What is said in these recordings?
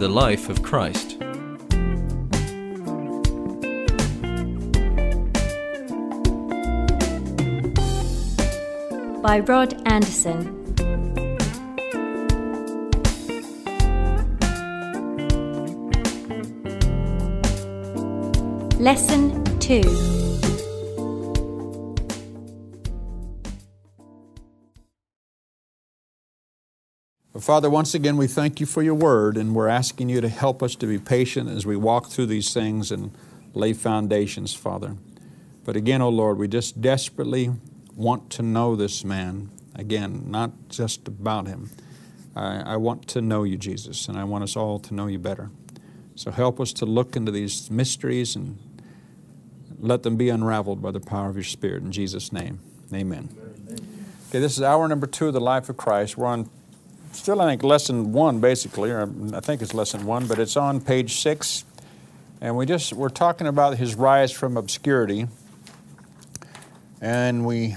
The Life of Christ. by Rod Anderson. Lesson 2 Father, once again, we thank you for your word, and we're asking you to help us to be patient as we walk through these things and lay foundations, Father. But again, O oh Lord, we just desperately want to know this man. Again, not just about him. I, I want to know you, Jesus, and I want us all to know you better. So help us to look into these mysteries and let them be unraveled by the power of your Spirit. In Jesus' name, amen. Okay, this is hour number two of the life of Christ. We're on still, I think, lesson one, basically, or I think it's lesson one, but it's on page six. And we just, we're talking about his rise from obscurity. And we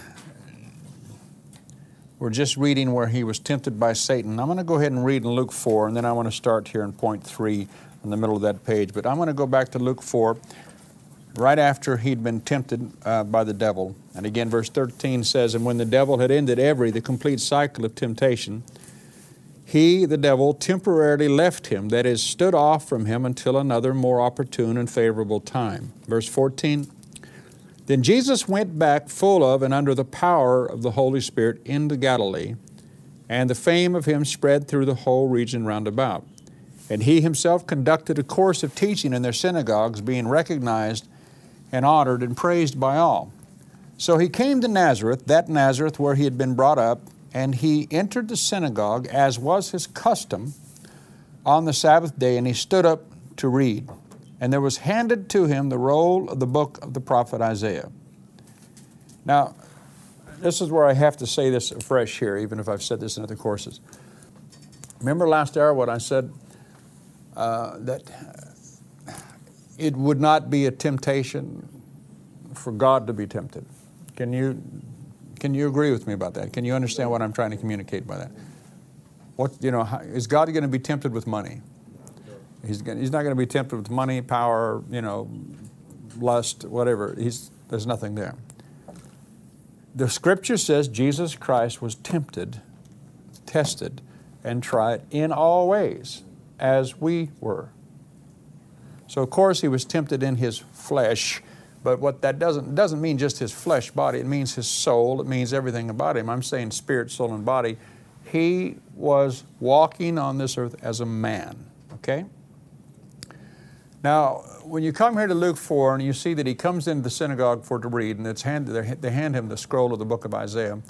we're just reading where he was tempted by Satan. I'm going to go ahead and read in Luke 4, and then I want to start here in point 3 in the middle of that page. But I'm going to go back to Luke 4, right after he'd been tempted uh, by the devil. And again, verse 13 says, And when the devil had ended every, the complete cycle of temptation, he, the devil, temporarily left him, that is, stood off from him until another more opportune and favorable time. Verse 14, then Jesus went back full of and under the power of the Holy Spirit into Galilee, and the fame of him spread through the whole region round about. And he himself conducted a course of teaching in their synagogues, being recognized and honored and praised by all. So he came to Nazareth, that Nazareth where he had been brought up, and he entered the synagogue, as was his custom, on the Sabbath day, and he stood up to read and there was handed to him the roll of the book of the prophet Isaiah. Now, this is where I have to say this afresh here, even if I've said this in other courses. Remember last hour what I said uh, that it would not be a temptation for God to be tempted. Can you can you agree with me about that? Can you understand what I'm trying to communicate by that? What you know, is God going to be tempted with money? He's, he's not going to be tempted with money, power, you know, lust, whatever. He's, there's nothing there. The scripture says Jesus Christ was tempted, tested, and tried in all ways as we were. So, of course, he was tempted in his flesh, but what that doesn't, doesn't mean just his flesh body, it means his soul, it means everything about him. I'm saying spirit, soul, and body. He was walking on this earth as a man, okay? Now, when you come here to Luke 4 and you see that he comes into the synagogue for to read, and handed, they hand him the scroll of the book of Isaiah,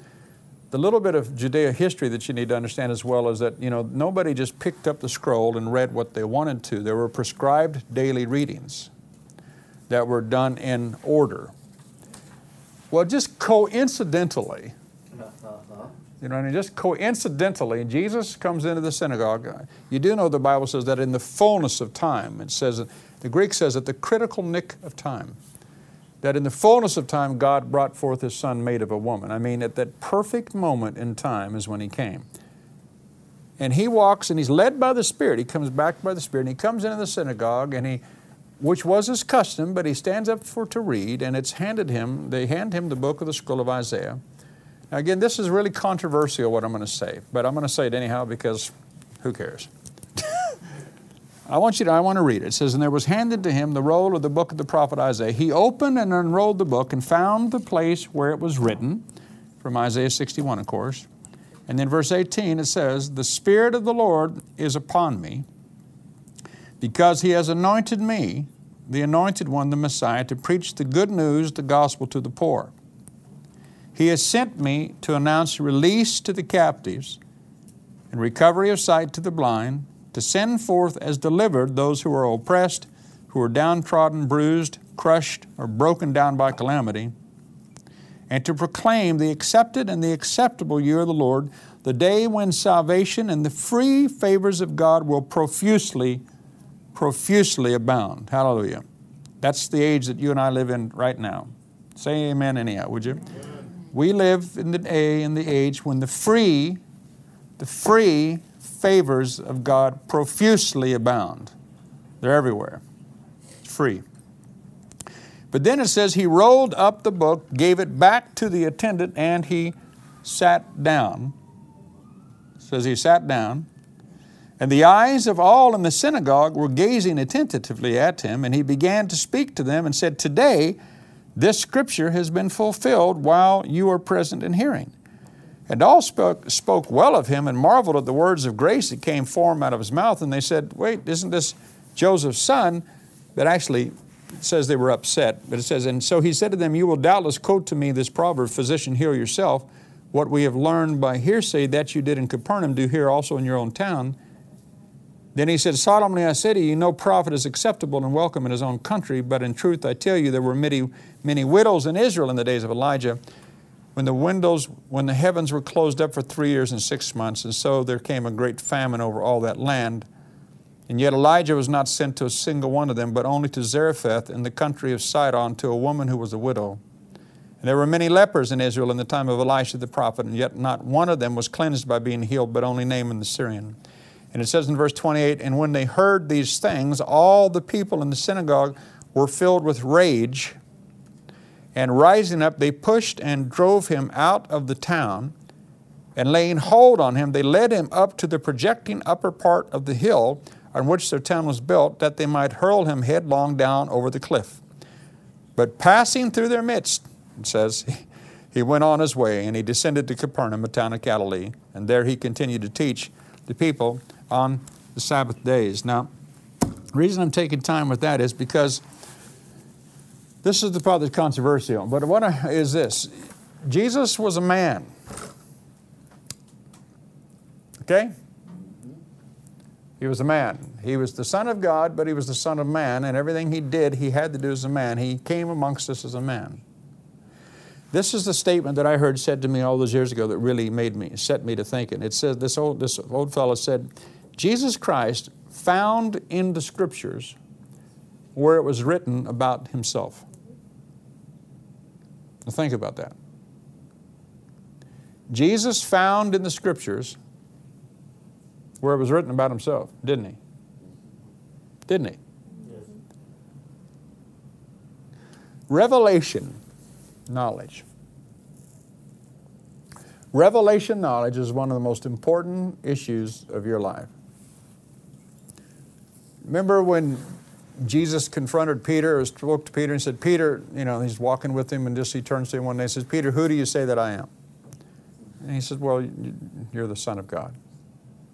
the little bit of Judea history that you need to understand as well is that you know nobody just picked up the scroll and read what they wanted to. There were prescribed daily readings that were done in order. Well, just coincidentally, you know, what I mean. just coincidentally, Jesus comes into the synagogue. You do know the Bible says that in the fullness of time, it says, the Greek says at the critical nick of time, that in the fullness of time, God brought forth His Son made of a woman. I mean, at that perfect moment in time is when He came. And He walks and He's led by the Spirit. He comes back by the Spirit and He comes into the synagogue and He, which was His custom, but He stands up for to read and it's handed Him, they hand Him the book of the scroll of Isaiah. Now, again, this is really controversial what I'm going to say, but I'm going to say it anyhow because who cares? I want you to, I want to read it. It says, And there was handed to him the roll of the book of the prophet Isaiah. He opened and unrolled the book and found the place where it was written, from Isaiah 61, of course. And then verse 18, it says, The Spirit of the Lord is upon me, because he has anointed me, the anointed one, the Messiah, to preach the good news, the gospel to the poor. He has sent me to announce release to the captives and recovery of sight to the blind, to send forth as delivered those who are oppressed, who are downtrodden, bruised, crushed, or broken down by calamity, and to proclaim the accepted and the acceptable year of the Lord, the day when salvation and the free favors of God will profusely, profusely abound. Hallelujah. That's the age that you and I live in right now. Say amen anyhow, would you? We live in the day in the age when the free The free favors of God profusely abound. They're everywhere. It's free. But then it says he rolled up the book, gave it back to the attendant, and he sat down. It says he sat down. And the eyes of all in the synagogue were gazing attentively at him, and he began to speak to them and said, Today this scripture has been fulfilled while you are present and hearing. And all spoke, spoke well of him and marveled at the words of grace that came forth out of his mouth. And they said, Wait, isn't this Joseph's son? But actually, says they were upset, but it says, And so he said to them, You will doubtless quote to me this proverb, Physician, heal yourself. What we have learned by hearsay that you did in Capernaum, do here also in your own town. Then he said, Solemnly I say to you, no prophet is acceptable and welcome in his own country, but in truth I tell you, there were many, many widows in Israel in the days of Elijah, when the windows, when the heavens were closed up for three years and six months, and so there came a great famine over all that land. And yet Elijah was not sent to a single one of them, but only to Zarephath in the country of Sidon to a woman who was a widow. And there were many lepers in Israel in the time of Elisha the prophet, and yet not one of them was cleansed by being healed, but only Naaman the Syrian. And it says in verse 28 And when they heard these things, all the people in the synagogue were filled with rage. And rising up, they pushed and drove him out of the town. And laying hold on him, they led him up to the projecting upper part of the hill on which their town was built, that they might hurl him headlong down over the cliff. But passing through their midst, it says, he went on his way, and he descended to Capernaum, a town of Galilee, and there he continued to teach the people on the Sabbath days. Now, the reason I'm taking time with that is because this is the part that's controversial. But what I, is this? Jesus was a man. Okay? He was a man. He was the Son of God, but he was the Son of man, and everything he did, he had to do as a man. He came amongst us as a man. This is the statement that I heard said to me all those years ago that really made me, set me to thinking. It says, this old, this old fellow said, Jesus Christ found in the scriptures where it was written about himself. Now think about that. Jesus found in the scriptures where it was written about himself, didn't he? Didn't he? Yes. Revelation knowledge. Revelation knowledge is one of the most important issues of your life. Remember when Jesus confronted Peter or spoke to Peter and said, Peter, you know, he's walking with him and just he turns to him one day and says, Peter, who do you say that I am? And he says, Well, you're the Son of God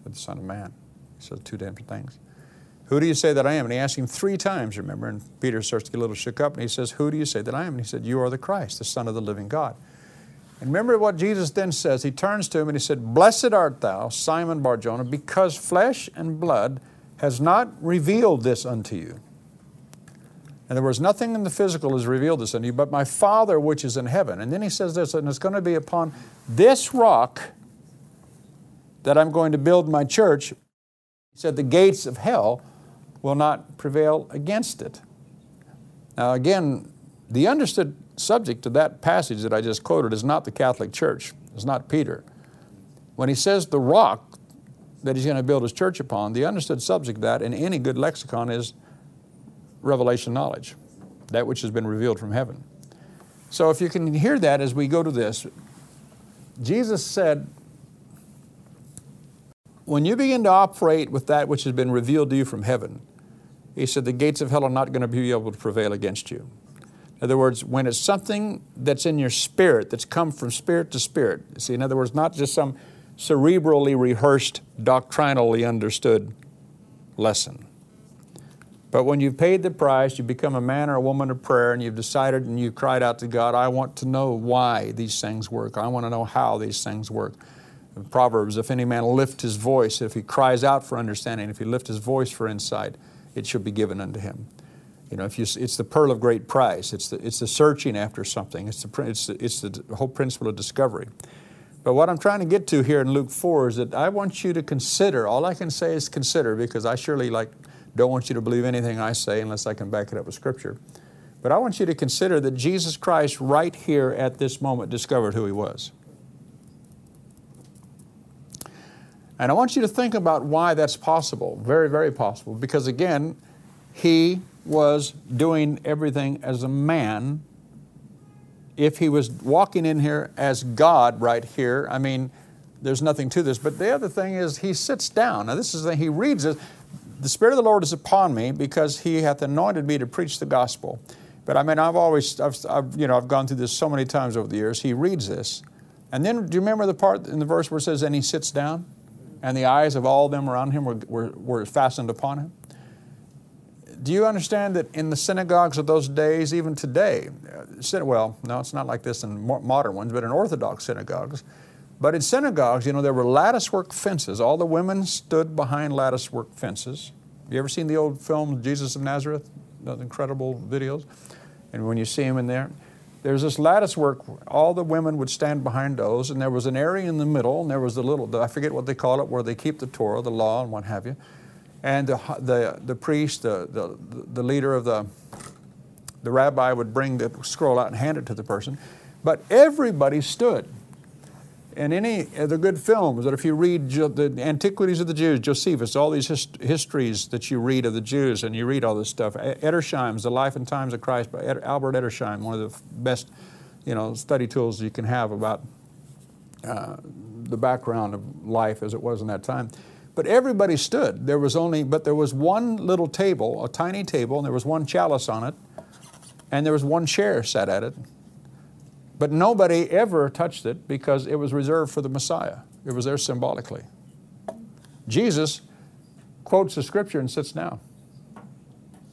the Son of Man. He says two different things. Who do you say that I am? And he asked him three times, remember? And Peter starts to get a little shook up and he says, Who do you say that I am? And he said, You are the Christ, the Son of the living God. And remember what Jesus then says. He turns to him and he said, Blessed art thou, Simon Barjona, because flesh and blood has not revealed this unto you. In other words, nothing in the physical has revealed this unto you, but my Father which is in heaven. And then he says this, and it's going to be upon this rock that I'm going to build my church, he said, the gates of hell will not prevail against it. Now, again, the understood subject to that passage that I just quoted is not the Catholic Church, it's not Peter. When he says the rock that he's going to build his church upon, the understood subject of that in any good lexicon is revelation knowledge, that which has been revealed from heaven. So if you can hear that as we go to this, Jesus said, when you begin to operate with that which has been revealed to you from heaven, he said, the gates of hell are not going to be able to prevail against you. In other words, when it's something that's in your spirit, that's come from spirit to spirit, see, in other words, not just some cerebrally rehearsed, doctrinally understood lesson. But when you've paid the price, you become a man or a woman of prayer, and you've decided and you've cried out to God, I want to know why these things work. I want to know how these things work. Proverbs, if any man lift his voice, if he cries out for understanding, if he lift his voice for insight, it shall be given unto him. You know, if you, it's the pearl of great price. It's the, it's the searching after something. It's the, it's, the, it's the whole principle of discovery. But what I'm trying to get to here in Luke 4 is that I want you to consider, all I can say is consider, because I surely like don't want you to believe anything I say unless I can back it up with Scripture. But I want you to consider that Jesus Christ, right here at this moment, discovered who He was. And I want you to think about why that's possible. Very, very possible. Because again, he was doing everything as a man. If he was walking in here as God right here, I mean, there's nothing to this. But the other thing is, he sits down. Now, this is the, he reads it. The Spirit of the Lord is upon me because he hath anointed me to preach the gospel. But I mean, I've always, I've, I've, you know, I've gone through this so many times over the years. He reads this. And then, do you remember the part in the verse where it says, and he sits down? And the eyes of all them around him were, were, were fastened upon him? Do you understand that in the synagogues of those days, even today, uh, well, no, it's not like this in modern ones, but in Orthodox synagogues, but in synagogues, you know, there were latticework fences. All the women stood behind latticework fences. You ever seen the old film Jesus of Nazareth? Those incredible videos. And when you see him in there, there's this latticework. All the women would stand behind those, and there was an area in the middle, and there was the little, I forget what they call it, where they keep the Torah, the law, and what have you. And the, the, the priest, the, the, the leader of the, the rabbi would bring the scroll out and hand it to the person. But everybody stood and any of the good films that if you read the Antiquities of the Jews, Josephus, all these hist- histories that you read of the Jews, and you read all this stuff. Edersheim's The Life and Times of Christ by Ed- Albert Edersheim, one of the best, you know, study tools you can have about uh, the background of life as it was in that time. But everybody stood. There was only, but there was one little table, a tiny table, and there was one chalice on it, and there was one chair set at it, but nobody ever touched it because it was reserved for the Messiah. It was there symbolically. Jesus quotes the scripture and sits down.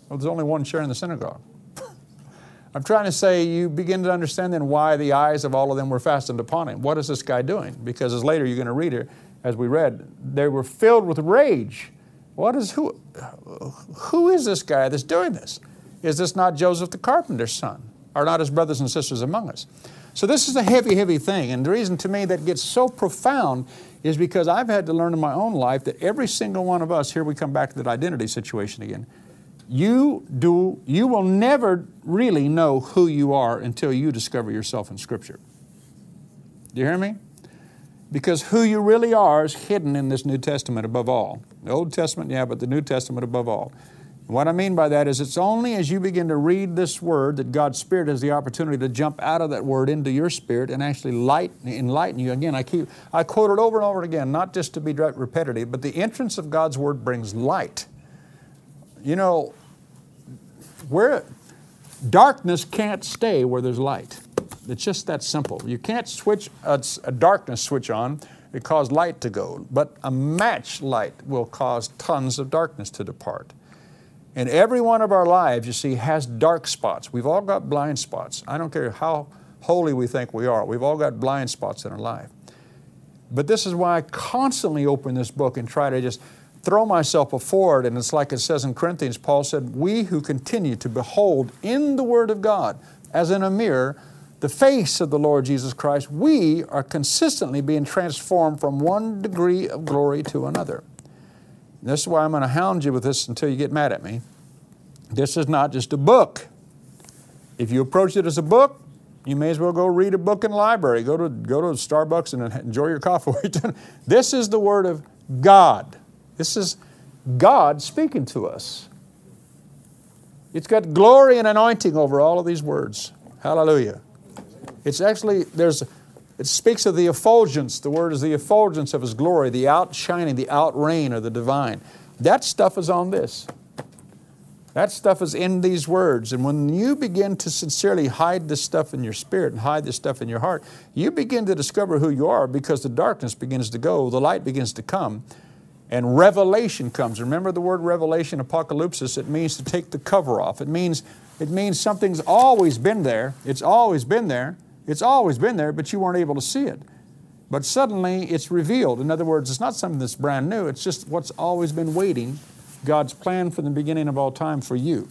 Well, there's only one chair in the synagogue. I'm trying to say you begin to understand then why the eyes of all of them were fastened upon him. What is this guy doing? Because as later you're going to read it, as we read, they were filled with rage. What is who? Who is this guy that's doing this? Is this not Joseph the carpenter's son? Are not his brothers and sisters among us? So this is a heavy, heavy thing. And the reason to me that gets so profound is because I've had to learn in my own life that every single one of us, here we come back to that identity situation again, you do you will never really know who you are until you discover yourself in Scripture. Do you hear me? Because who you really are is hidden in this New Testament above all. The Old Testament, yeah, but the New Testament above all. What I mean by that is it's only as you begin to read this word that God's Spirit has the opportunity to jump out of that word into your spirit and actually light, enlighten you. Again, I keep I quote it over and over again, not just to be repetitive, but the entrance of God's word brings light. You know, where darkness can't stay where there's light. It's just that simple. You can't switch a, a darkness switch on it cause light to go, but a match light will cause tons of darkness to depart. And every one of our lives, you see, has dark spots. We've all got blind spots. I don't care how holy we think we are, we've all got blind spots in our life. But this is why I constantly open this book and try to just throw myself before it. And it's like it says in Corinthians, Paul said, We who continue to behold in the Word of God, as in a mirror, the face of the Lord Jesus Christ, we are consistently being transformed from one degree of glory to another. This is why I'm going to hound you with this until you get mad at me. This is not just a book. If you approach it as a book, you may as well go read a book in the library. Go to, go to Starbucks and enjoy your coffee. this is the Word of God. This is God speaking to us. It's got glory and anointing over all of these words. Hallelujah. It's actually, there's it speaks of the effulgence. The word is the effulgence of His glory, the outshining, the outrain of the divine. That stuff is on this. That stuff is in these words. And when you begin to sincerely hide this stuff in your spirit and hide this stuff in your heart, you begin to discover who you are because the darkness begins to go, the light begins to come, and revelation comes. Remember the word revelation, apocalypsis, it means to take the cover off. It means, it means something's always been there. It's always been there. It's always been there, but you weren't able to see it. But suddenly it's revealed. In other words, it's not something that's brand new, it's just what's always been waiting. God's plan from the beginning of all time for you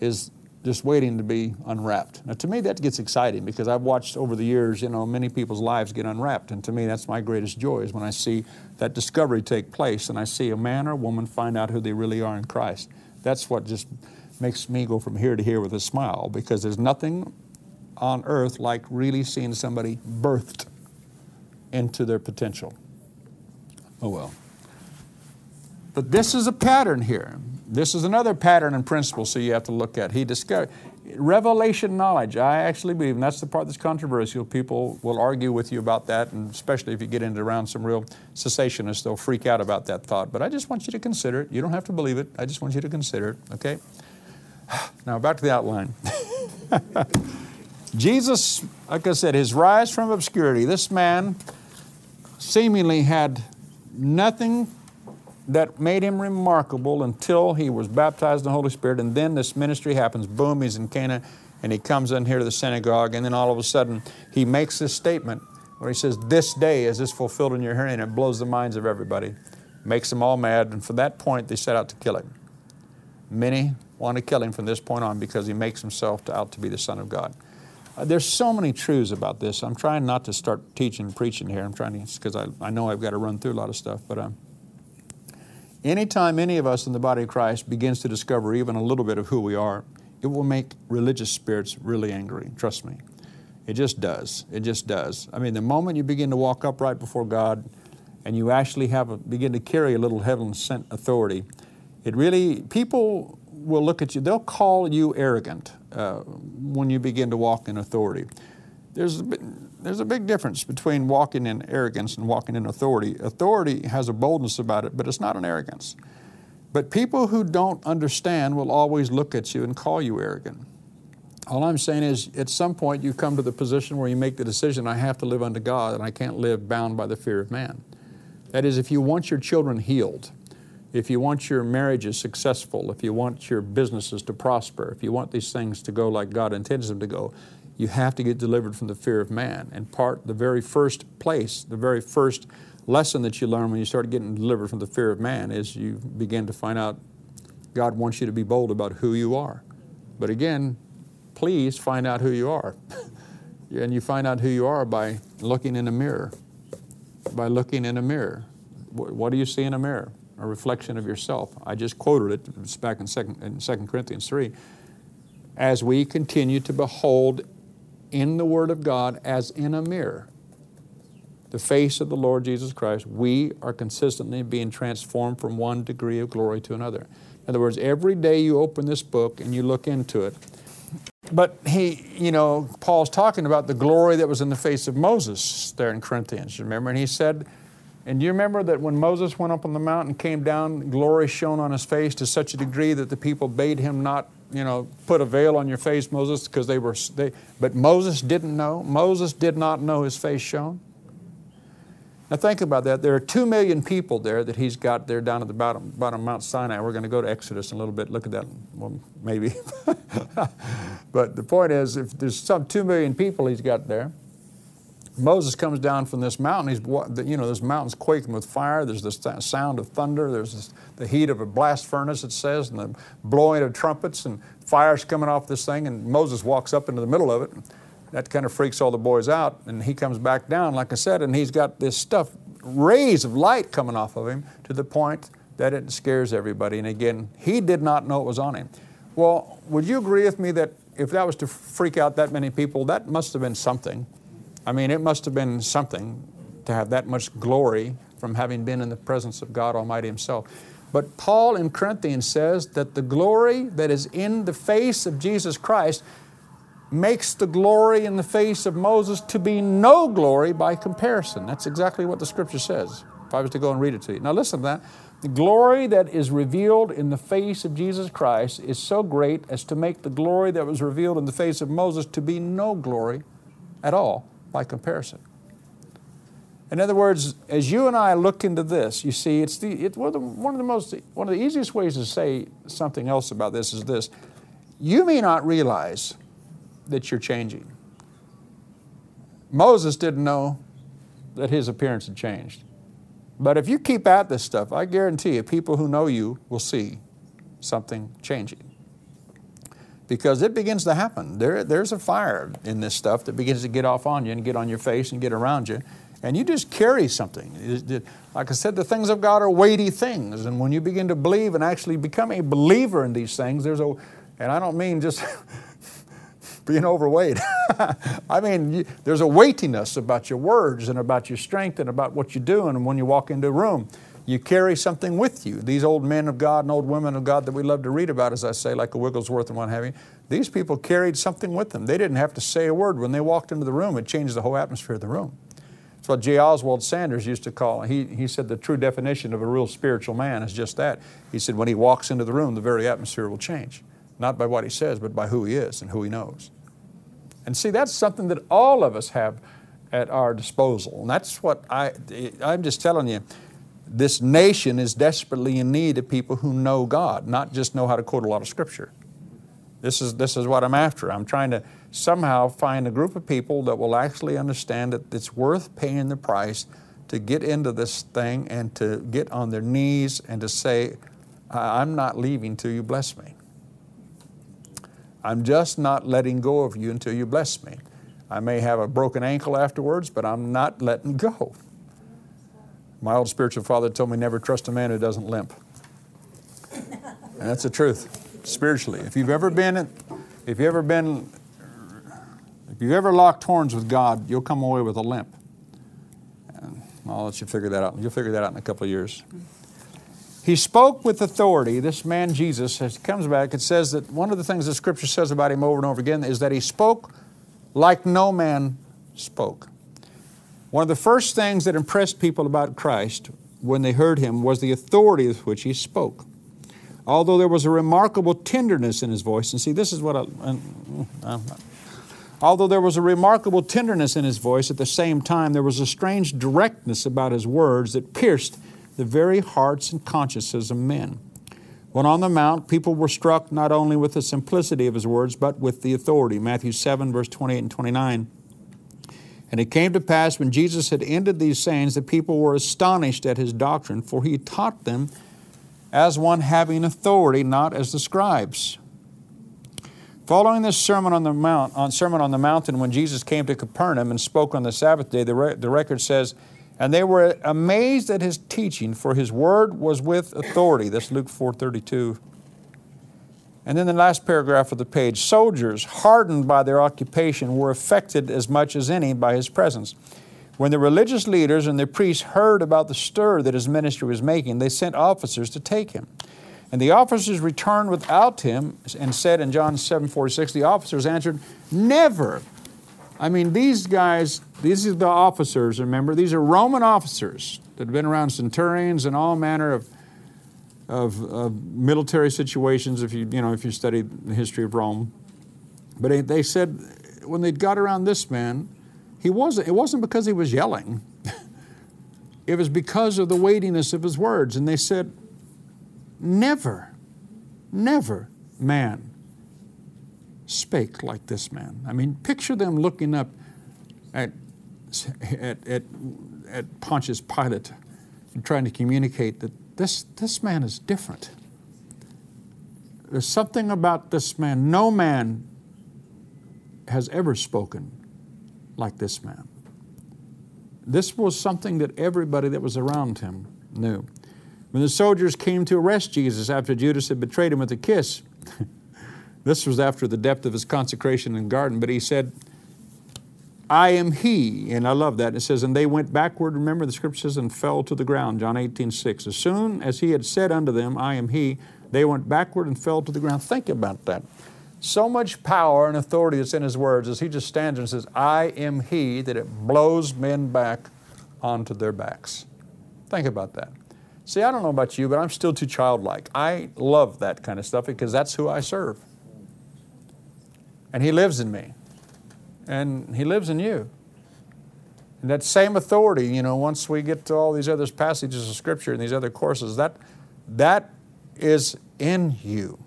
is just waiting to be unwrapped. Now, to me, that gets exciting because I've watched over the years, you know, many people's lives get unwrapped. And to me, that's my greatest joy is when I see that discovery take place and I see a man or a woman find out who they really are in Christ. That's what just makes me go from here to here with a smile because there's nothing on earth like really seeing somebody birthed into their potential. Oh well. But this is a pattern here. This is another pattern and principle, so you have to look at. He discovered revelation knowledge. I actually believe, and that's the part that's controversial. People will argue with you about that, and especially if you get into around some real cessationists, they'll freak out about that thought. But I just want you to consider it. You don't have to believe it. I just want you to consider it. Okay. Now back to the outline. Jesus, like I said, his rise from obscurity. This man seemingly had nothing that made him remarkable until he was baptized in the Holy Spirit, and then this ministry happens. Boom, he's in Cana, and he comes in here to the synagogue, and then all of a sudden he makes this statement where he says, This day is this fulfilled in your hearing, and it blows the minds of everybody, makes them all mad, and from that point they set out to kill him. Many want to kill him from this point on because he makes himself out to be the Son of God. Uh, there's so many truths about this. I'm trying not to start teaching and preaching here. I'm trying to, because I, I know I've got to run through a lot of stuff, but um, anytime any of us in the body of Christ begins to discover even a little bit of who we are, it will make religious spirits really angry. Trust me. It just does. It just does. I mean, the moment you begin to walk upright before God and you actually have a, begin to carry a little heaven sent authority, it really, people will look at you, they'll call you arrogant uh, when you begin to walk in authority. There's a, there's a big difference between walking in arrogance and walking in authority. Authority has a boldness about it, but it's not an arrogance. But people who don't understand will always look at you and call you arrogant. All I'm saying is, at some point, you come to the position where you make the decision I have to live unto God and I can't live bound by the fear of man. That is, if you want your children healed, if you want your marriages successful, if you want your businesses to prosper, if you want these things to go like God intends them to go, you have to get delivered from the fear of man. And part, the very first place, the very first lesson that you learn when you start getting delivered from the fear of man is you begin to find out God wants you to be bold about who you are. But again, please find out who you are. and you find out who you are by looking in a mirror. By looking in a mirror. What do you see in a mirror? A reflection of yourself. I just quoted it. It's back in 2, in 2 Corinthians 3. As we continue to behold in the Word of God as in a mirror the face of the Lord Jesus Christ, we are consistently being transformed from one degree of glory to another. In other words, every day you open this book and you look into it, but he, you know, Paul's talking about the glory that was in the face of Moses there in Corinthians, remember? And he said, and do you remember that when Moses went up on the mountain, and came down, glory shone on his face to such a degree that the people bade him not you know, put a veil on your face, Moses, because they were, they, but Moses didn't know. Moses did not know his face shone. Now think about that. There are two million people there that he's got there down at the bottom, bottom of Mount Sinai. We're going to go to Exodus in a little bit. Look at that. Well, maybe. but the point is, if there's some two million people he's got there, Moses comes down from this mountain. He's, you know, this mountain's quaking with fire. There's this sound of thunder. There's this, the heat of a blast furnace, it says, and the blowing of trumpets, and fire's coming off this thing. And Moses walks up into the middle of it. That kind of freaks all the boys out. And he comes back down, like I said, and he's got this stuff, rays of light coming off of him to the point that it scares everybody. And again, he did not know it was on him. Well, would you agree with me that if that was to freak out that many people, that must have been something? I mean, it must have been something to have that much glory from having been in the presence of God Almighty Himself. But Paul in Corinthians says that the glory that is in the face of Jesus Christ makes the glory in the face of Moses to be no glory by comparison. That's exactly what the scripture says, if I was to go and read it to you. Now, listen to that. The glory that is revealed in the face of Jesus Christ is so great as to make the glory that was revealed in the face of Moses to be no glory at all by comparison. In other words, as you and I look into this, you see, it's the, it, one, of the, one of the most, one of the easiest ways to say something else about this is this. You may not realize that you're changing. Moses didn't know that his appearance had changed. But if you keep at this stuff, I guarantee you, people who know you will see something changing because it begins to happen. There, there's a fire in this stuff that begins to get off on you and get on your face and get around you. And you just carry something. Like I said, the things of God are weighty things. And when you begin to believe and actually become a believer in these things, there's a, and I don't mean just being overweight. I mean, you, there's a weightiness about your words and about your strength and about what you're doing. And when you walk into a room, you carry something with you. These old men of God and old women of God that we love to read about, as I say, like a Wigglesworth and what have you, these people carried something with them. They didn't have to say a word. When they walked into the room, it changed the whole atmosphere of the room. That's what J. Oswald Sanders used to call. He, he said the true definition of a real spiritual man is just that. He said when he walks into the room, the very atmosphere will change. Not by what he says, but by who he is and who he knows. And see, that's something that all of us have at our disposal. And that's what I, I'm just telling you, this nation is desperately in need of people who know God, not just know how to quote a lot of scripture. This is, this is what I'm after. I'm trying to somehow find a group of people that will actually understand that it's worth paying the price to get into this thing and to get on their knees and to say, I'm not leaving till you bless me. I'm just not letting go of you until you bless me. I may have a broken ankle afterwards, but I'm not letting go. My old spiritual father told me never trust a man who doesn't limp. And that's the truth, spiritually. If you've ever been, if you've ever been, if you've ever locked horns with God, you'll come away with a limp. And I'll let you figure that out. You'll figure that out in a couple of years. He spoke with authority. This man Jesus, as he comes back, it says that one of the things the Scripture says about him over and over again is that he spoke like no man spoke. One of the first things that impressed people about Christ when they heard him was the authority with which he spoke. Although there was a remarkable tenderness in his voice, and see, this is what I. Uh, although there was a remarkable tenderness in his voice, at the same time there was a strange directness about his words that pierced the very hearts and consciences of men. When on the Mount, people were struck not only with the simplicity of his words, but with the authority. Matthew 7, verse 28 and 29. And it came to pass when Jesus had ended these sayings, that people were astonished at his doctrine, for he taught them as one having authority, not as the scribes. Following this sermon on the mount, on sermon on the mountain, when Jesus came to Capernaum and spoke on the Sabbath day, the, re- the record says, and they were amazed at his teaching, for his word was with authority. That's Luke 4:32. And then the last paragraph of the page soldiers, hardened by their occupation, were affected as much as any by his presence. When the religious leaders and the priests heard about the stir that his ministry was making, they sent officers to take him. And the officers returned without him and said in John 7 46, the officers answered, Never. I mean, these guys, these are the officers, remember, these are Roman officers that have been around centurions and all manner of of, of military situations if you, you know, if you study the history of Rome. But they said when they got around this man, he wasn't, it wasn't because he was yelling. it was because of the weightiness of his words. And they said, never, never man spake like this man. I mean, picture them looking up at, at, at, at Pontius Pilate and trying to communicate that this, this man is different. There's something about this man. No man has ever spoken like this man. This was something that everybody that was around him knew. When the soldiers came to arrest Jesus after Judas had betrayed him with a kiss, this was after the depth of his consecration in the garden, but he said, I am he. And I love that. It says, and they went backward, remember the scripture says, and fell to the ground, John 18, 6. As soon as he had said unto them, I am he, they went backward and fell to the ground. Think about that. So much power and authority that's in his words as he just stands and says, I am he, that it blows men back onto their backs. Think about that. See, I don't know about you, but I'm still too childlike. I love that kind of stuff because that's who I serve. And he lives in me and He lives in you. And that same authority, you know, once we get to all these other passages of Scripture and these other courses, that, that is in you.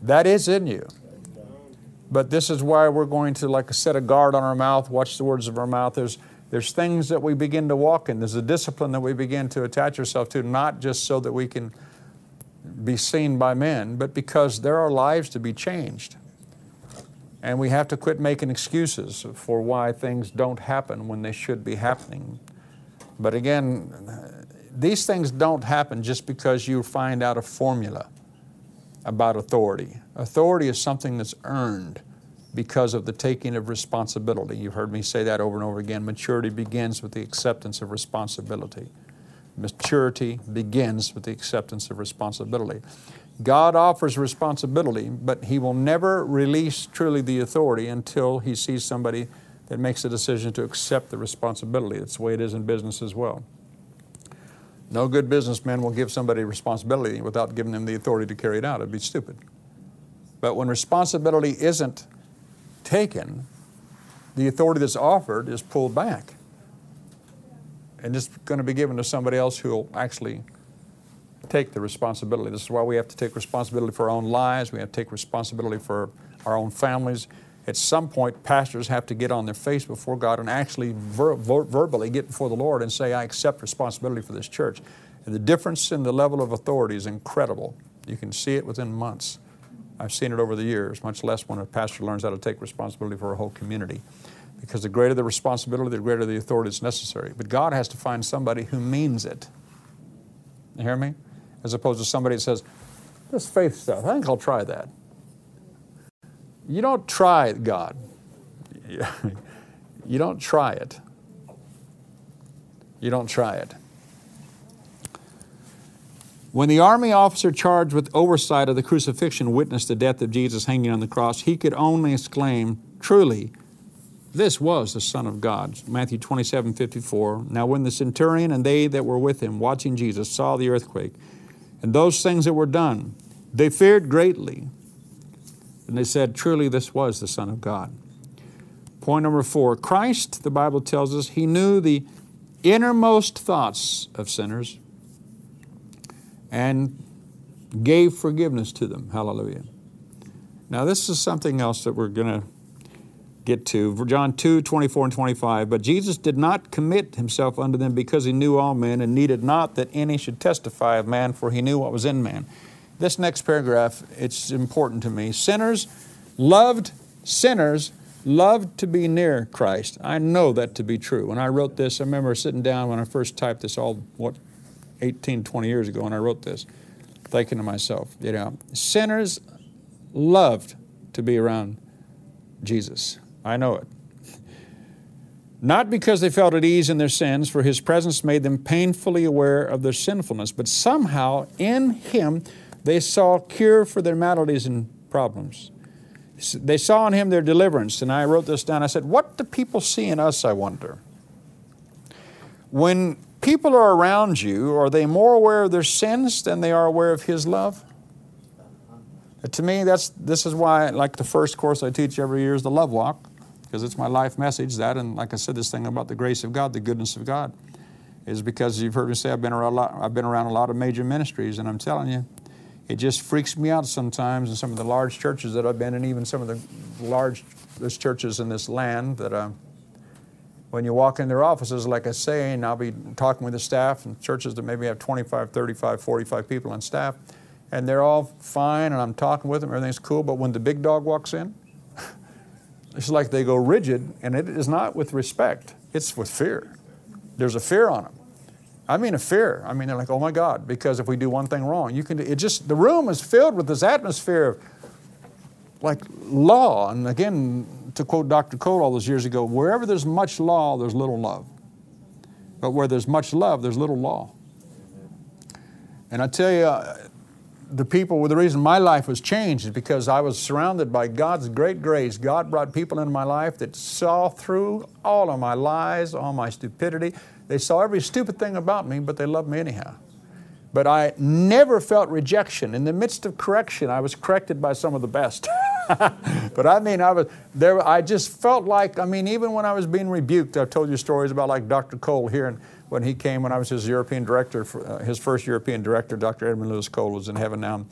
That is in you. But this is why we're going to, like, set a guard on our mouth, watch the words of our mouth. There's, there's things that we begin to walk in. There's a discipline that we begin to attach ourselves to, not just so that we can be seen by men, but because there are lives to be changed. And we have to quit making excuses for why things don't happen when they should be happening. But again, these things don't happen just because you find out a formula. about authority. Authority is something that's earned because of the taking of responsibility. You've heard me say that over and over again. Maturity begins with the acceptance of responsibility. Maturity begins with the acceptance of responsibility. God offers responsibility, but He will never release truly the authority until He sees somebody that makes a decision to accept the responsibility. That's the way it is in business as well. No good businessman will give somebody responsibility without giving them the authority to carry it out. It'd be stupid. But when responsibility isn't taken, the authority that's offered is pulled back. And it's going to be given to somebody else who will actually take the responsibility. This is why we have to take responsibility for our own lives. We have to take responsibility for our own families. At some point, pastors have to get on their face before God and actually ver- ver- verbally get before the Lord and say, I accept responsibility for this church. And the difference in the level of authority is incredible. You can see it within months. I've seen it over the years, much less when a pastor learns how to take responsibility for a whole community. Because the greater the responsibility, the greater the authority is necessary. But God has to find somebody who means it. You hear me? As opposed to somebody that says, this faith stuff, I think I'll try that. You don't try God. you don't try it. You don't try it. When the army officer charged with oversight of the crucifixion witnessed the death of Jesus hanging on the cross, he could only exclaim, Truly, this was the Son of God. Matthew 27 54. Now, when the centurion and they that were with him, watching Jesus, saw the earthquake and those things that were done, they feared greatly. And they said, Truly, this was the Son of God. Point number four Christ, the Bible tells us, he knew the innermost thoughts of sinners and gave forgiveness to them. Hallelujah. Now, this is something else that we're going to get to. John 2 24 and 25. But Jesus did not commit himself unto them because he knew all men and needed not that any should testify of man, for he knew what was in man. This next paragraph, it's important to me. Sinners loved sinners loved to be near Christ. I know that to be true. When I wrote this, I remember sitting down when I first typed this all, what, 18, 20 years ago when I wrote this, thinking to myself, you know, sinners loved to be around Jesus. I know it. Not because they felt at ease in their sins, for his presence made them painfully aware of their sinfulness, but somehow in him they saw cure for their maladies and problems. They saw in him their deliverance. And I wrote this down. I said, What do people see in us, I wonder? When people are around you, are they more aware of their sins than they are aware of his love? Uh, to me, that's, this is why, like the first course I teach every year is the love walk, because it's my life message. That, and like I said, this thing about the grace of God, the goodness of God, is because you've heard me say I've been around a lot, I've been around a lot of major ministries, and I'm telling you, it just freaks me out sometimes in some of the large churches that I've been in, even some of the large churches in this land that uh, when you walk in their offices, like I say, and I'll be talking with the staff and churches that maybe have 25, 35, 45 people on staff, and they're all fine, and I'm talking with them, everything's cool, but when the big dog walks in, it's like they go rigid, and it is not with respect, it's with fear. There's a fear on them. I mean a fear. I mean they're like, oh my God, because if we do one thing wrong, you can. It just the room is filled with this atmosphere of like law. And again, to quote Dr. Cole all those years ago, wherever there's much law, there's little love. But where there's much love, there's little law. And I tell you, the people, well, the reason my life was changed is because I was surrounded by God's great grace. God brought people into my life that saw through all of my lies, all my stupidity. They saw every stupid thing about me, but they loved me anyhow. But I never felt rejection. In the midst of correction, I was corrected by some of the best. but I mean, I was there. I just felt like, I mean, even when I was being rebuked, I've told you stories about like Dr. Cole here, and when he came when I was his European director, for, uh, his first European director, Dr. Edwin Louis Cole, was in heaven now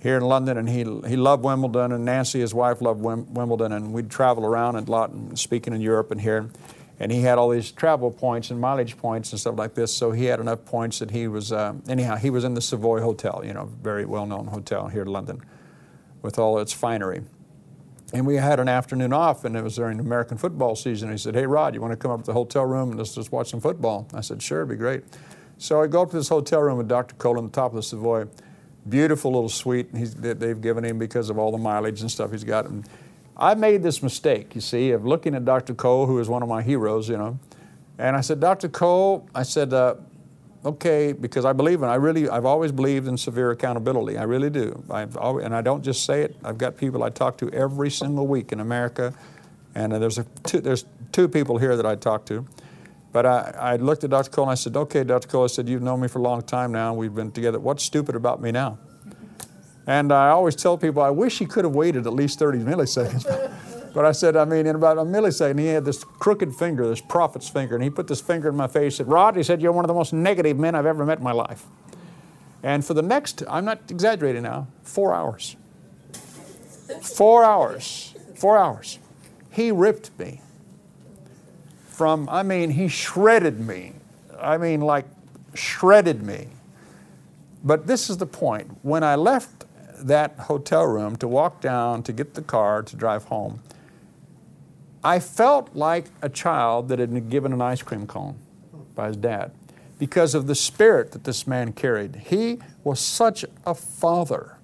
here in London, and he, he loved Wimbledon, and Nancy, his wife, loved Wimbledon, and we'd travel around a lot, and speaking in Europe and here and he had all these travel points and mileage points and stuff like this. So he had enough points that he was, uh, anyhow, he was in the Savoy Hotel, you know, very well known hotel here in London with all its finery. And we had an afternoon off, and it was during American football season. He said, Hey, Rod, you want to come up to the hotel room and let's just watch some football? I said, Sure, it'd be great. So I go up to this hotel room with Dr. Cole on the top of the Savoy. beautiful little suite that they've given him because of all the mileage and stuff he's got. And I made this mistake, you see, of looking at Dr. Cole, who is one of my heroes, you know, and I said, Dr. Cole, I said, uh, okay, because I believe in, I really, I've always believed in severe accountability. I really do. I've always, and I don't just say it. I've got people I talk to every single week in America, and there's a two, there's two people here that I talk to. But I, I looked at Dr. Cole and I said, okay, Dr. Cole, I said, you've known me for a long time now. We've been together. What's stupid about me now? And I always tell people, I wish he could have waited at least 30 milliseconds. but I said, I mean, in about a millisecond, he had this crooked finger, this prophet's finger, and he put this finger in my face. Said, Rod, he said, you're one of the most negative men I've ever met in my life. And for the next, I'm not exaggerating now, four hours. Four hours. Four hours. He ripped me from, I mean, he shredded me. I mean, like shredded me. But this is the point. When I left that hotel room to walk down to get the car to drive home, I felt like a child that had been given an ice cream cone by his dad because of the spirit that this man carried. He was such a father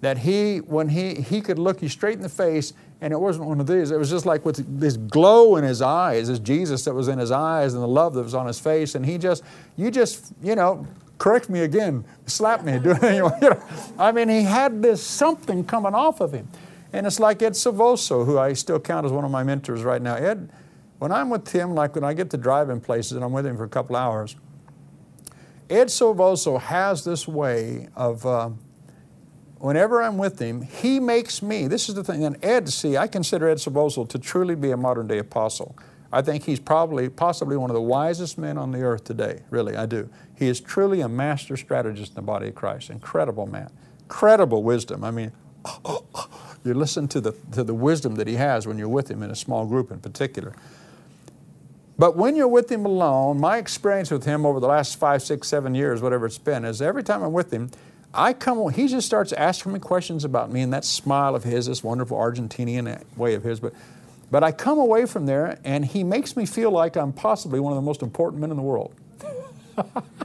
that he, when he, he could look you straight in the face and it wasn't one of these. It was just like with this glow in his eyes, this Jesus that was in his eyes and the love that was on his face. And he just, you just, you know, correct me again, slap me. Do, you know, I mean, he had this something coming off of him. And it's like Ed Silvoso, who I still count as one of my mentors right now. Ed, when I'm with him, like when I get to drive in places and I'm with him for a couple hours, Ed Silvoso has this way of, uh, whenever I'm with him, he makes me, this is the thing, and Ed, see, I consider Ed Silvoso to truly be a modern day apostle. I think he's probably, possibly one of the wisest men on the earth today, really, I do. He is truly a master strategist in the body of Christ. Incredible man. Incredible wisdom. I mean, you listen to the, to the wisdom that he has when you're with him in a small group in particular. But when you're with him alone, my experience with him over the last five, six, seven years, whatever it's been, is every time I'm with him, I come, he just starts asking me questions about me and that smile of his, this wonderful Argentinian way of his. But, but I come away from there and he makes me feel like I'm possibly one of the most important men in the world.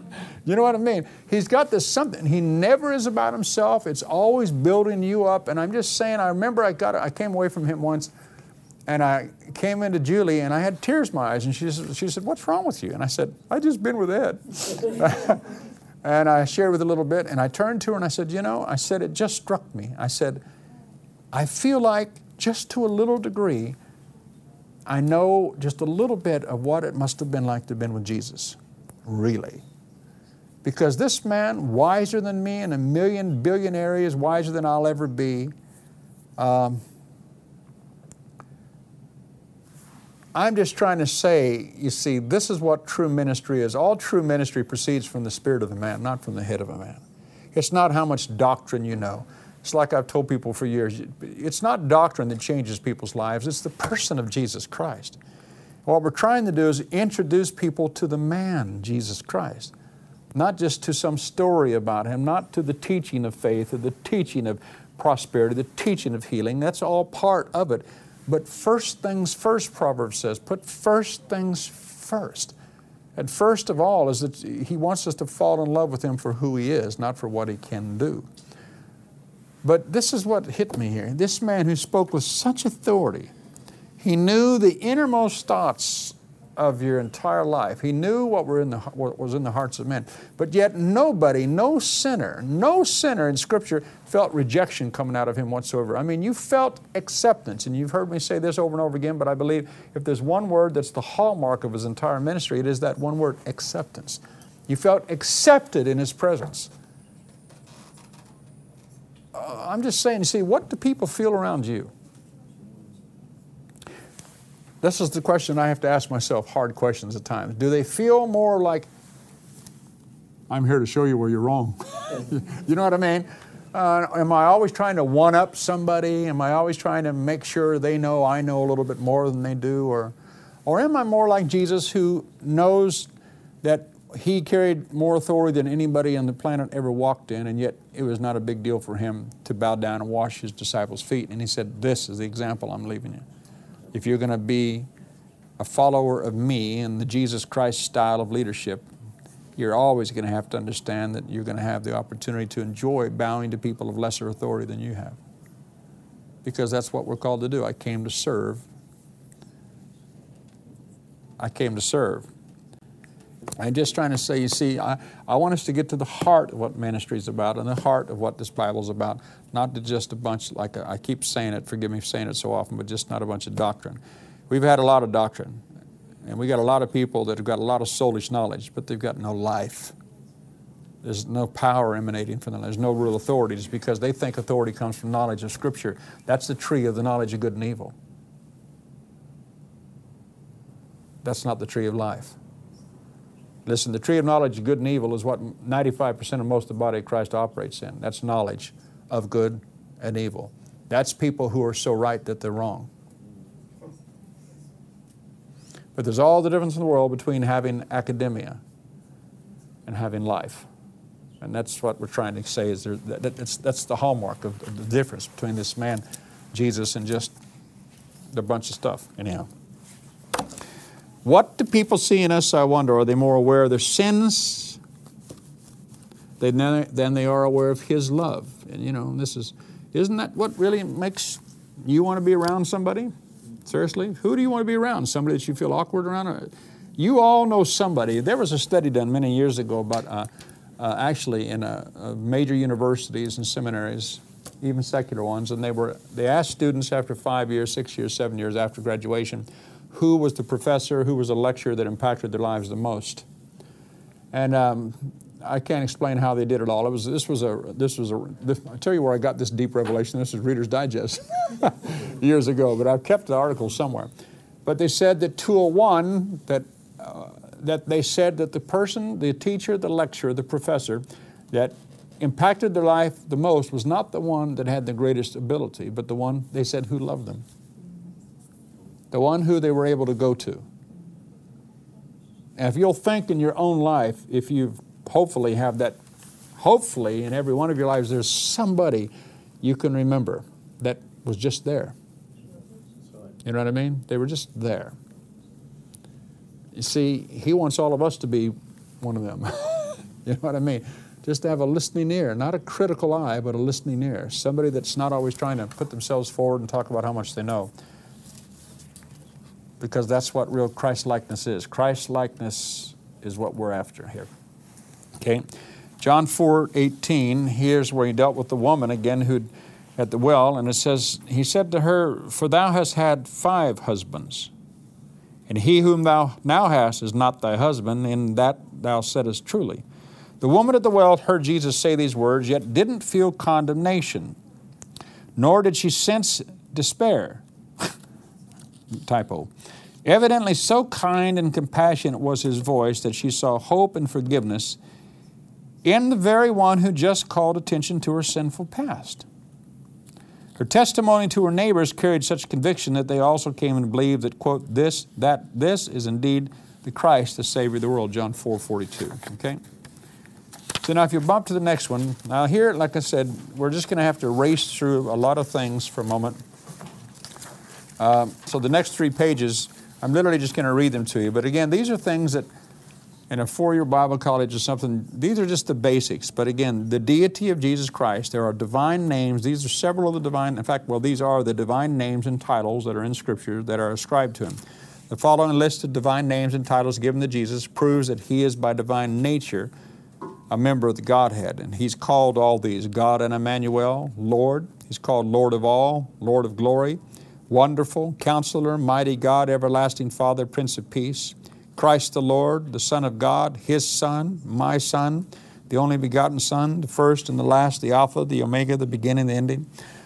you know what I mean? He's got this something. He never is about himself. It's always building you up. And I'm just saying, I remember I got, I came away from him once and I came into Julie and I had tears in my eyes and she, she said, what's wrong with you? And I said, I just been with Ed. And I shared with a little bit, and I turned to her and I said, You know, I said, it just struck me. I said, I feel like, just to a little degree, I know just a little bit of what it must have been like to have been with Jesus, really. Because this man, wiser than me in a million billion areas, wiser than I'll ever be, um, I'm just trying to say, you see, this is what true ministry is. All true ministry proceeds from the spirit of the man, not from the head of a man. It's not how much doctrine you know. It's like I've told people for years it's not doctrine that changes people's lives, it's the person of Jesus Christ. What we're trying to do is introduce people to the man, Jesus Christ, not just to some story about him, not to the teaching of faith or the teaching of prosperity, the teaching of healing. That's all part of it. But first things first, Proverbs says, put first things first. And first of all is that He wants us to fall in love with Him for who He is, not for what He can do. But this is what hit me here. This man who spoke with such authority, he knew the innermost thoughts of your entire life. He knew what, were in the, what was in the hearts of men. But yet, nobody, no sinner, no sinner in Scripture felt rejection coming out of him whatsoever. I mean, you felt acceptance. And you've heard me say this over and over again, but I believe if there's one word that's the hallmark of his entire ministry, it is that one word acceptance. You felt accepted in his presence. Uh, I'm just saying, see, what do people feel around you? This is the question I have to ask myself, hard questions at times. Do they feel more like, I'm here to show you where you're wrong? you know what I mean? Uh, am I always trying to one up somebody? Am I always trying to make sure they know I know a little bit more than they do? Or, or am I more like Jesus who knows that he carried more authority than anybody on the planet ever walked in, and yet it was not a big deal for him to bow down and wash his disciples' feet? And he said, This is the example I'm leaving you if you're going to be a follower of me and the Jesus Christ style of leadership, you're always going to have to understand that you're going to have the opportunity to enjoy bowing to people of lesser authority than you have. Because that's what we're called to do. I came to serve. I came to serve. I'm just trying to say, you see, I, I want us to get to the heart of what ministry is about and the heart of what this Bible is about, not just a bunch, like I keep saying it, forgive me for saying it so often, but just not a bunch of doctrine. We've had a lot of doctrine, and we got a lot of people that have got a lot of soulish knowledge, but they've got no life. There's no power emanating from them. There's no real authority just because they think authority comes from knowledge of Scripture. That's the tree of the knowledge of good and evil. That's not the tree of life. Listen, the tree of knowledge of good and evil is what 95% of most of the body of Christ operates in. That's knowledge of good and evil. That's people who are so right that they're wrong. But there's all the difference in the world between having academia and having life. And that's what we're trying to say is there, that, that's, that's the hallmark of, of the difference between this man, Jesus, and just a bunch of stuff. Anyhow. What do people see in us, I wonder? Are they more aware of their sins than they are aware of His love? And you know, this is, isn't that what really makes you want to be around somebody? Seriously? Who do you want to be around? Somebody that you feel awkward around? You all know somebody. There was a study done many years ago about uh, uh, actually in uh, uh major universities and seminaries, even secular ones, and they were they asked students after five years, six years, seven years after graduation, who was the professor, who was the lecturer that impacted their lives the most. And um, I can't explain how they did it all. It was this was a this was a this, I tell you where I got this deep revelation. This is Reader's Digest years ago, but I've kept the article somewhere. But they said that 201 that uh, that they said that the person, the teacher, the lecturer, the professor that impacted their life the most was not the one that had the greatest ability, but the one they said who loved them the one who they were able to go to. And if you'll think in your own life, if you hopefully have that, hopefully in every one of your lives, there's somebody you can remember that was just there. You know what I mean? They were just there. You see, He wants all of us to be one of them. you know what I mean? Just to have a listening ear, not a critical eye, but a listening ear. Somebody that's not always trying to put themselves forward and talk about how much they know because that's what real Christ likeness is. Christ likeness is what we're after here. Okay? John 4 18, here's where he dealt with the woman again who at the well, and it says, He said to her, For thou hast had five husbands, and he whom thou now hast is not thy husband, in that thou saidest truly. The woman at the well heard Jesus say these words, yet didn't feel condemnation, nor did she sense despair. Typo. Evidently, so kind and compassionate was his voice that she saw hope and forgiveness in the very one who just called attention to her sinful past. Her testimony to her neighbors carried such conviction that they also came and believed that, quote, this, that this is indeed the Christ, the Savior of the world, John 4 42. Okay? So now, if you bump to the next one, now here, like I said, we're just going to have to race through a lot of things for a moment. Uh, so the next three pages I'm literally just going to read them to you. But again, these are things that in a four year Bible college or something, these are just the basics. But again, the deity of Jesus Christ, there are divine names. These are several of the divine, in fact, well, these are the divine names and titles that are in Scripture that are ascribed to Him. The following list of divine names and titles given to Jesus proves that He is by divine nature a member of the Godhead. And He's called all these God and Emmanuel, Lord. He's called Lord of all, Lord of glory. Wonderful, Counselor, Mighty God, Everlasting Father, Prince of Peace, Christ the Lord, the Son of God, His Son, my Son, the only begotten Son, the first and the last, the Alpha, the Omega, the beginning, the ending,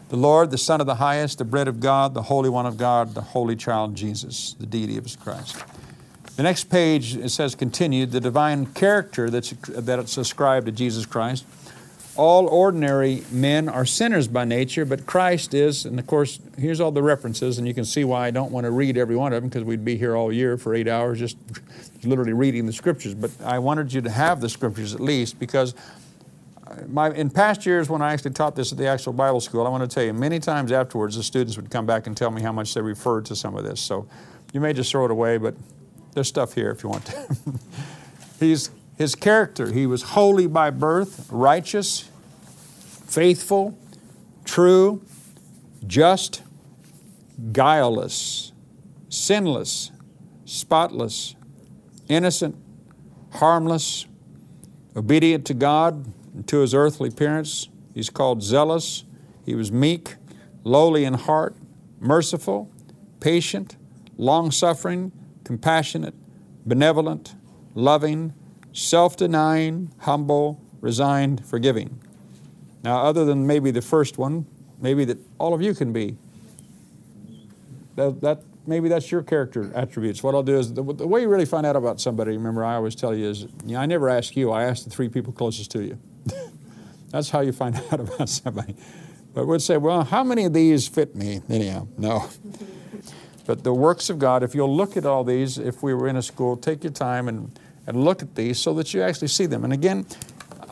the Lord, the Son of the highest, the bread of God, the Holy One of God, the Holy Child Jesus, the deity of His Christ. The next page, it says continued, the divine character that's, that's ascribed to Jesus Christ all ordinary men are sinners by nature, but Christ is, and of course, here's all the references, and you can see why I don't want to read every one of them because we'd be here all year for eight hours just literally reading the scriptures. But I wanted you to have the scriptures at least because uh, my, in past years when I actually taught this at the actual Bible school, I want to tell you, many times afterwards, the students would come back and tell me how much they referred to some of this. So you may just throw it away, but there's stuff here if you want to. He's His character, he was holy by birth, righteous, faithful, true, just, guileless, sinless, spotless, innocent, harmless, obedient to God and to his earthly parents. He's called zealous. He was meek, lowly in heart, merciful, patient, long suffering, compassionate, benevolent, loving, self denying, humble, resigned, forgiving. Now, other than maybe the first one, maybe that all of you can be. That, that maybe that's your character attributes. What I'll do is the, the, way you really find out about somebody. Remember, I always tell you is you know, I never ask you. I ask the three people closest to you. that's how you find out about somebody. But we'd say, well, how many of these fit me? Anyhow, no. But the works of God, if you'll look at all these, if we were in a school, take your time and, and look at these so that you actually see them. And again,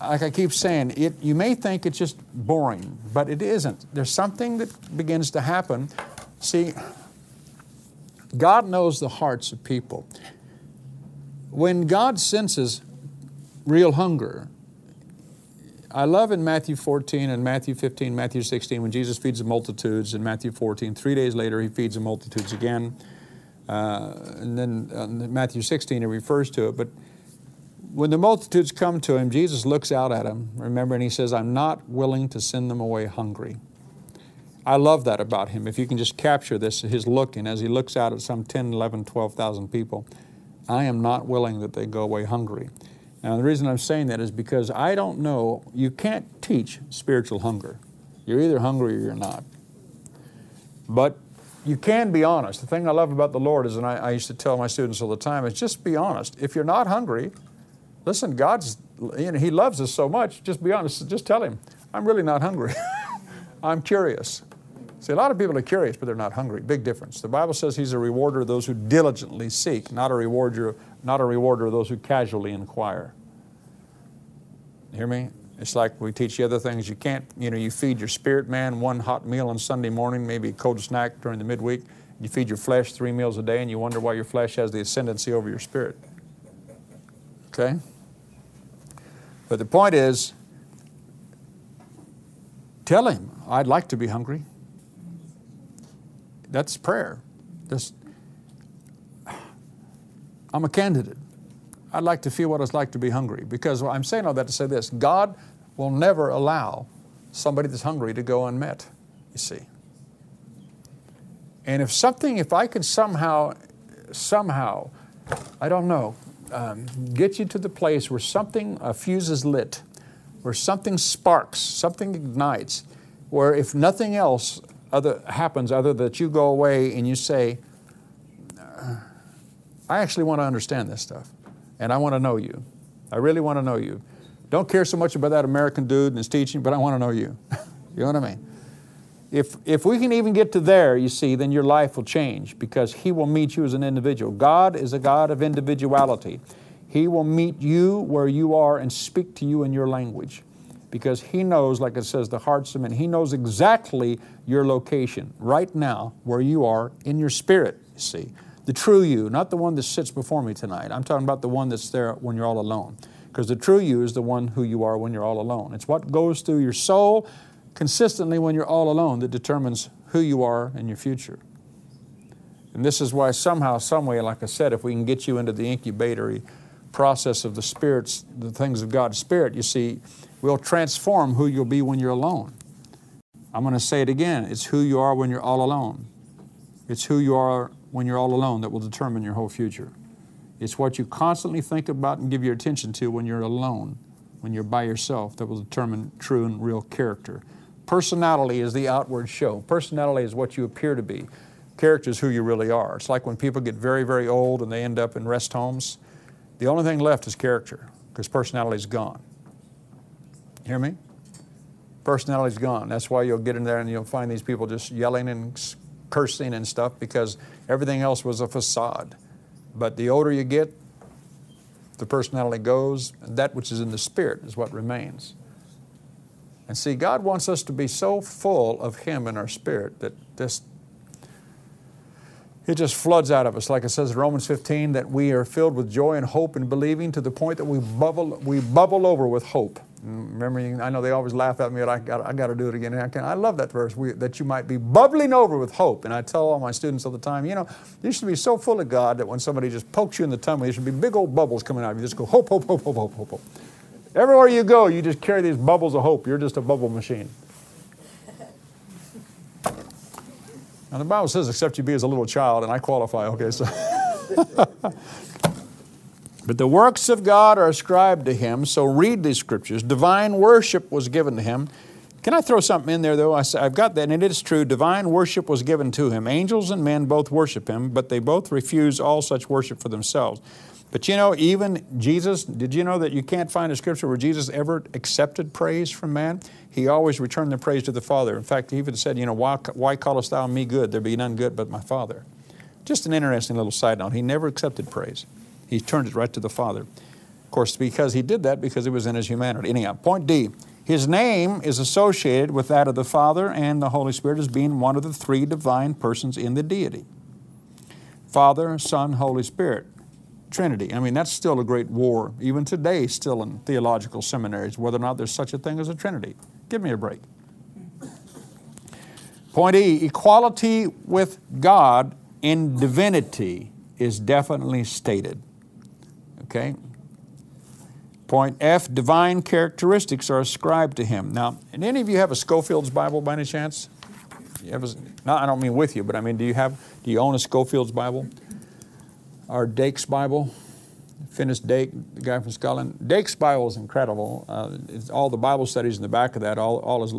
like I keep saying, it, you may think it's just boring, but it isn't. There's something that begins to happen. See, God knows the hearts of people. When God senses real hunger, I love in Matthew 14 and Matthew 15, Matthew 16, when Jesus feeds the multitudes. In Matthew 14, three days later, he feeds the multitudes again. Uh, and then uh, Matthew 16, he refers to it. But when the multitudes come to him, Jesus looks out at them, remember, and he says, I'm not willing to send them away hungry. I love that about him. If you can just capture this, his looking as he looks out at some 10, 11, 12,000 people, I am not willing that they go away hungry. Now, the reason I'm saying that is because I don't know, you can't teach spiritual hunger. You're either hungry or you're not. But you can be honest. The thing I love about the Lord is, and I, I, used to tell my students all the time, is just be honest. If you're not hungry, listen, God's, you know, He loves us so much, just be honest. Just tell Him, I'm really not hungry. I'm curious. See, a lot of people are curious, but they're not hungry. Big difference. The Bible says He's a rewarder of those who diligently seek, not a rewarder not a rewarder of those who casually inquire. Hear me? It's like we teach you other things. You can't, you know, you feed your spirit man one hot meal on Sunday morning, maybe a cold snack during the midweek. You feed your flesh three meals a day, and you wonder why your flesh has the ascendancy over your spirit. Okay? But the point is, tell him, I'd like to be hungry. That's prayer. Just I'm a candidate. I'd like to feel what it's like to be hungry because I'm saying all that to say this God will never allow somebody that's hungry to go unmet, you see. And if something, if I could somehow, somehow, I don't know, um, get you to the place where something, a fuse is lit, where something sparks, something ignites, where if nothing else other, happens other that you go away and you say, I actually want to understand this stuff, and I want to know you. I really want to know you. Don't care so much about that American dude and his teaching, but I want to know you. you know what I mean? If, if we can even get to there, you see, then your life will change because He will meet you as an individual. God is a God of individuality. He will meet you where you are and speak to you in your language because He knows, like it says, the hearts of men. He knows exactly your location right now where you are in your spirit, you see the true you, not the one that sits before me tonight. I'm talking about the one that's there when you're all alone. Because the true you is the one who you are when you're all alone. It's what goes through your soul consistently when you're all alone that determines who you are in your future. And this is why somehow, someway, like I said, if we can get you into the incubatory process of the spirits, the things of God's Spirit, you see, we'll transform who you'll be when you're alone. I'm going to say it again. It's who you are when you're all alone. It's who you are when you're all alone that will determine your whole future. It's what you constantly think about and give your attention to when you're alone, when you're by yourself, that will determine true and real character. Personality is the outward show. Personality is what you appear to be. Character is who you really are. It's like when people get very, very old and they end up in rest homes. The only thing left is character because personality is gone. Hear me? Personality is gone. That's why you'll get in there and you'll find these people just yelling and cursing and stuff because everything else was a facade. But the older you get, the personality goes, and that which is in the spirit is what remains. And see, God wants us to be so full of Him in our spirit that this, it just floods out of us, like it says in Romans 15, that we are filled with joy and hope and believing to the point that we bubble, we bubble over with hope. Remember, I know they always laugh at me, but I got, I got to do it again. I, can, I love that verse, we, that you might be bubbling over with hope. And I tell all my students all the time, you know, you should be so full of God that when somebody just pokes you in the tummy, there should be big old bubbles coming out of you. Just go hope, hope, hope, hope, hope, hope, hope. Everywhere you go, you just carry these bubbles of hope. You're just a bubble machine. Now, the Bible says, except you be as a little child, and I qualify, okay, so. but the works of God are ascribed to him, so read these scriptures. Divine worship was given to him. Can I throw something in there, though? I say, I've got that, and it is true. Divine worship was given to him. Angels and men both worship him, but they both refuse all such worship for themselves. But you know, even Jesus, did you know that you can't find a scripture where Jesus ever accepted praise from man? He always returned the praise to the Father. In fact, he even said, you know, why, why callest thou me good? There be none good but my Father. Just an interesting little side note. He never accepted praise. He turned it right to the Father. Of course, because he did that because it was in his humanity. Anyhow, point D. His name is associated with that of the Father and the Holy Spirit as being one of the three divine persons in the deity. Father, Son, Holy Spirit. Trinity. I mean, that's still a great war, even today, still in theological seminaries, whether or not there's such a thing as a Trinity. Give me a break. Point E equality with God in divinity is definitely stated. Okay? Point F divine characteristics are ascribed to him. Now, and any of you have a Scofield's Bible by any chance? You have a, I don't mean with you, but I mean, do you have, do you own a Scofield's Bible? our Dake's Bible. Finis Dake, the guy from Scotland. Dake's Bible is incredible. Uh, all the Bible studies in the back of that, all, all his,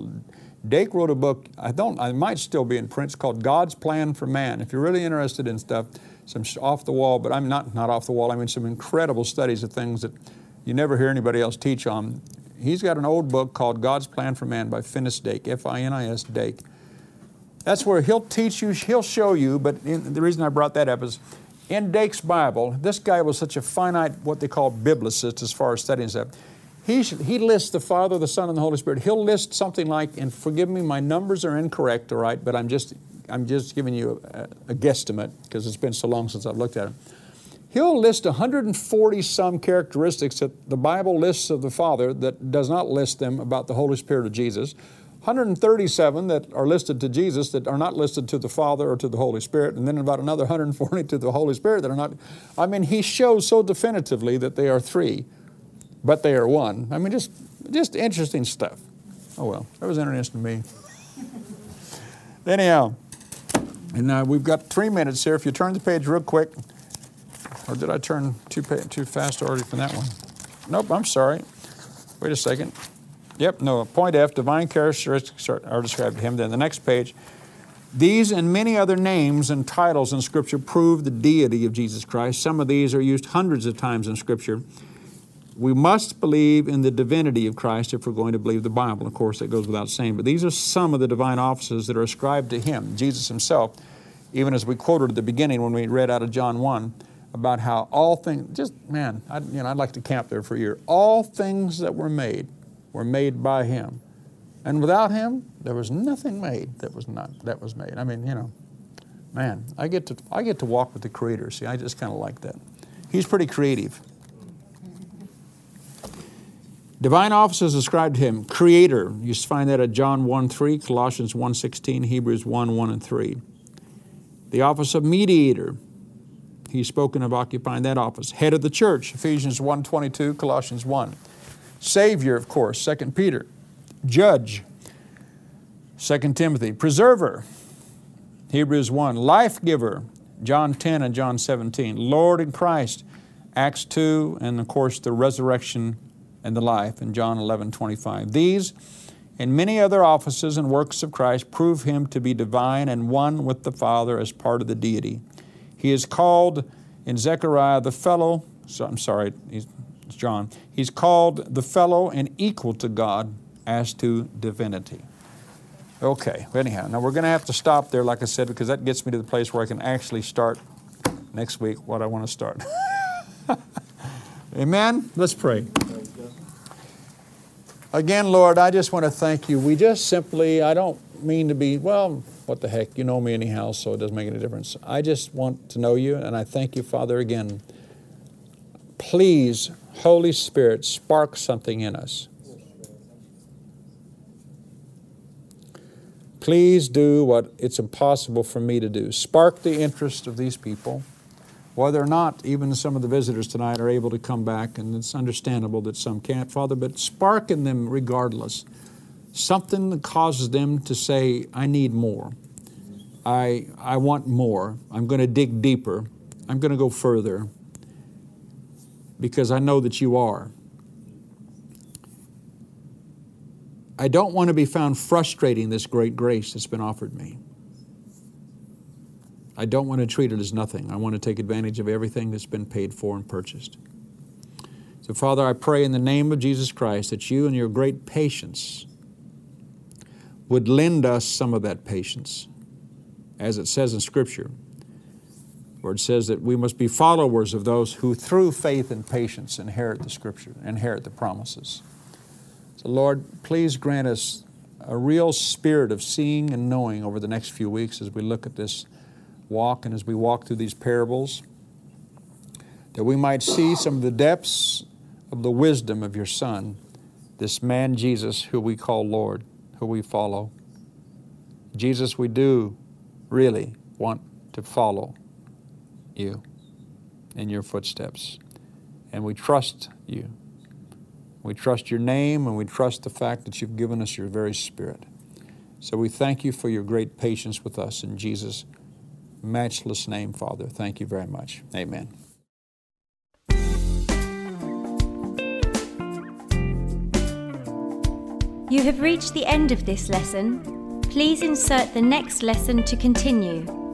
Dake wrote a book, I don't, I might still be in print, it's called God's Plan for Man. If you're really interested in stuff, some off the wall, but I'm not, not off the wall, I mean some incredible studies of things that you never hear anybody else teach on. He's got an old book called God's Plan for Man by Finis Dake, F-I-N-I-S Dake. That's where he'll teach you, he'll show you, but in, the reason I brought that up is in Dake's Bible, this guy was such a finite, what they call biblicist as far as studying stuff. He, he lists the Father, the Son, and the Holy Spirit. He'll list something like, and forgive me, my numbers are incorrect, all right, but I'm just, I'm just giving you a, a guesstimate because it's been so long since I've looked at it. He'll list 140 some characteristics that the Bible lists of the Father that does not list them about the Holy Spirit of Jesus. 137 that are listed to Jesus that are not listed to the Father or to the Holy Spirit, and then about another 140 to the Holy Spirit that are not. I mean, he shows so definitively that they are three, but they are one. I mean, just, just interesting stuff. Oh well, that was interesting to me. Anyhow, and uh, we've got three minutes here. If you turn the page real quick, or did I turn too, too fast already from that one? Nope, I'm sorry. Wait a second. Yep, no. Point F, divine characteristics are, are described to him. Then the next page. These and many other names and titles in Scripture prove the deity of Jesus Christ. Some of these are used hundreds of times in Scripture. We must believe in the divinity of Christ if we're going to believe the Bible. Of course, that goes without saying. But these are some of the divine offices that are ascribed to Him, Jesus Himself. Even as we quoted at the beginning when we read out of John 1 about how all things, just man, I, you know, I'd like to camp there for a year. All things that were made were made by him. And without him, there was nothing made that was not that was made. I mean, you know, man, I get to I get to walk with the creator. See, I just kind of like that. He's pretty creative. Divine offices ascribed to him. Creator. You find that at John 1 3, Colossians 1 16, Hebrews 1 1 and 3. The office of mediator. He's spoken of occupying that office. Head of the church, Ephesians 1 22, Colossians 1. Savior, of course, 2 Peter. Judge, 2 Timothy. Preserver, Hebrews 1. Life giver, John 10 and John 17. Lord in Christ, Acts 2, and of course the resurrection and the life in John 11 25. These and many other offices and works of Christ prove him to be divine and one with the Father as part of the deity. He is called in Zechariah the fellow, so I'm sorry, he's John. He's called the fellow and equal to God as to divinity. Okay, anyhow, now we're going to have to stop there, like I said, because that gets me to the place where I can actually start next week what I want to start. Amen? Let's pray. Again, Lord, I just want to thank you. We just simply, I don't mean to be, well, what the heck? You know me anyhow, so it doesn't make any difference. I just want to know you, and I thank you, Father, again. Please, Holy Spirit, spark something in us. Please do what it's impossible for me to do. Spark the interest of these people, whether or not even some of the visitors tonight are able to come back, and it's understandable that some can't, Father, but spark in them regardless something that causes them to say, I need more. I, I want more. I'm going to dig deeper. I'm going to go further because I know that you are. I don't want to be found frustrating this great grace that's been offered me. I don't want to treat it as nothing. I want to take advantage of everything that's been paid for and purchased. So, Father, I pray in the name of Jesus Christ that you and your great patience would lend us some of that patience, as it says in Scripture, where it says that we must be followers of those who, through faith and patience, inherit the Scripture, inherit the promises. So, Lord, please grant us a real spirit of seeing and knowing over the next few weeks as we look at this walk and as we walk through these parables, that we might see some of the depths of the wisdom of your Son, this man Jesus, who we call Lord, who we follow. Jesus, we do really want to follow you in your footsteps, and we trust you. We trust your name and we trust the fact that you've given us your very spirit. So we thank you for your great patience with us in Jesus' matchless name, Father. Thank you very much. Amen. You have reached the end of this lesson. Please insert the next lesson to continue.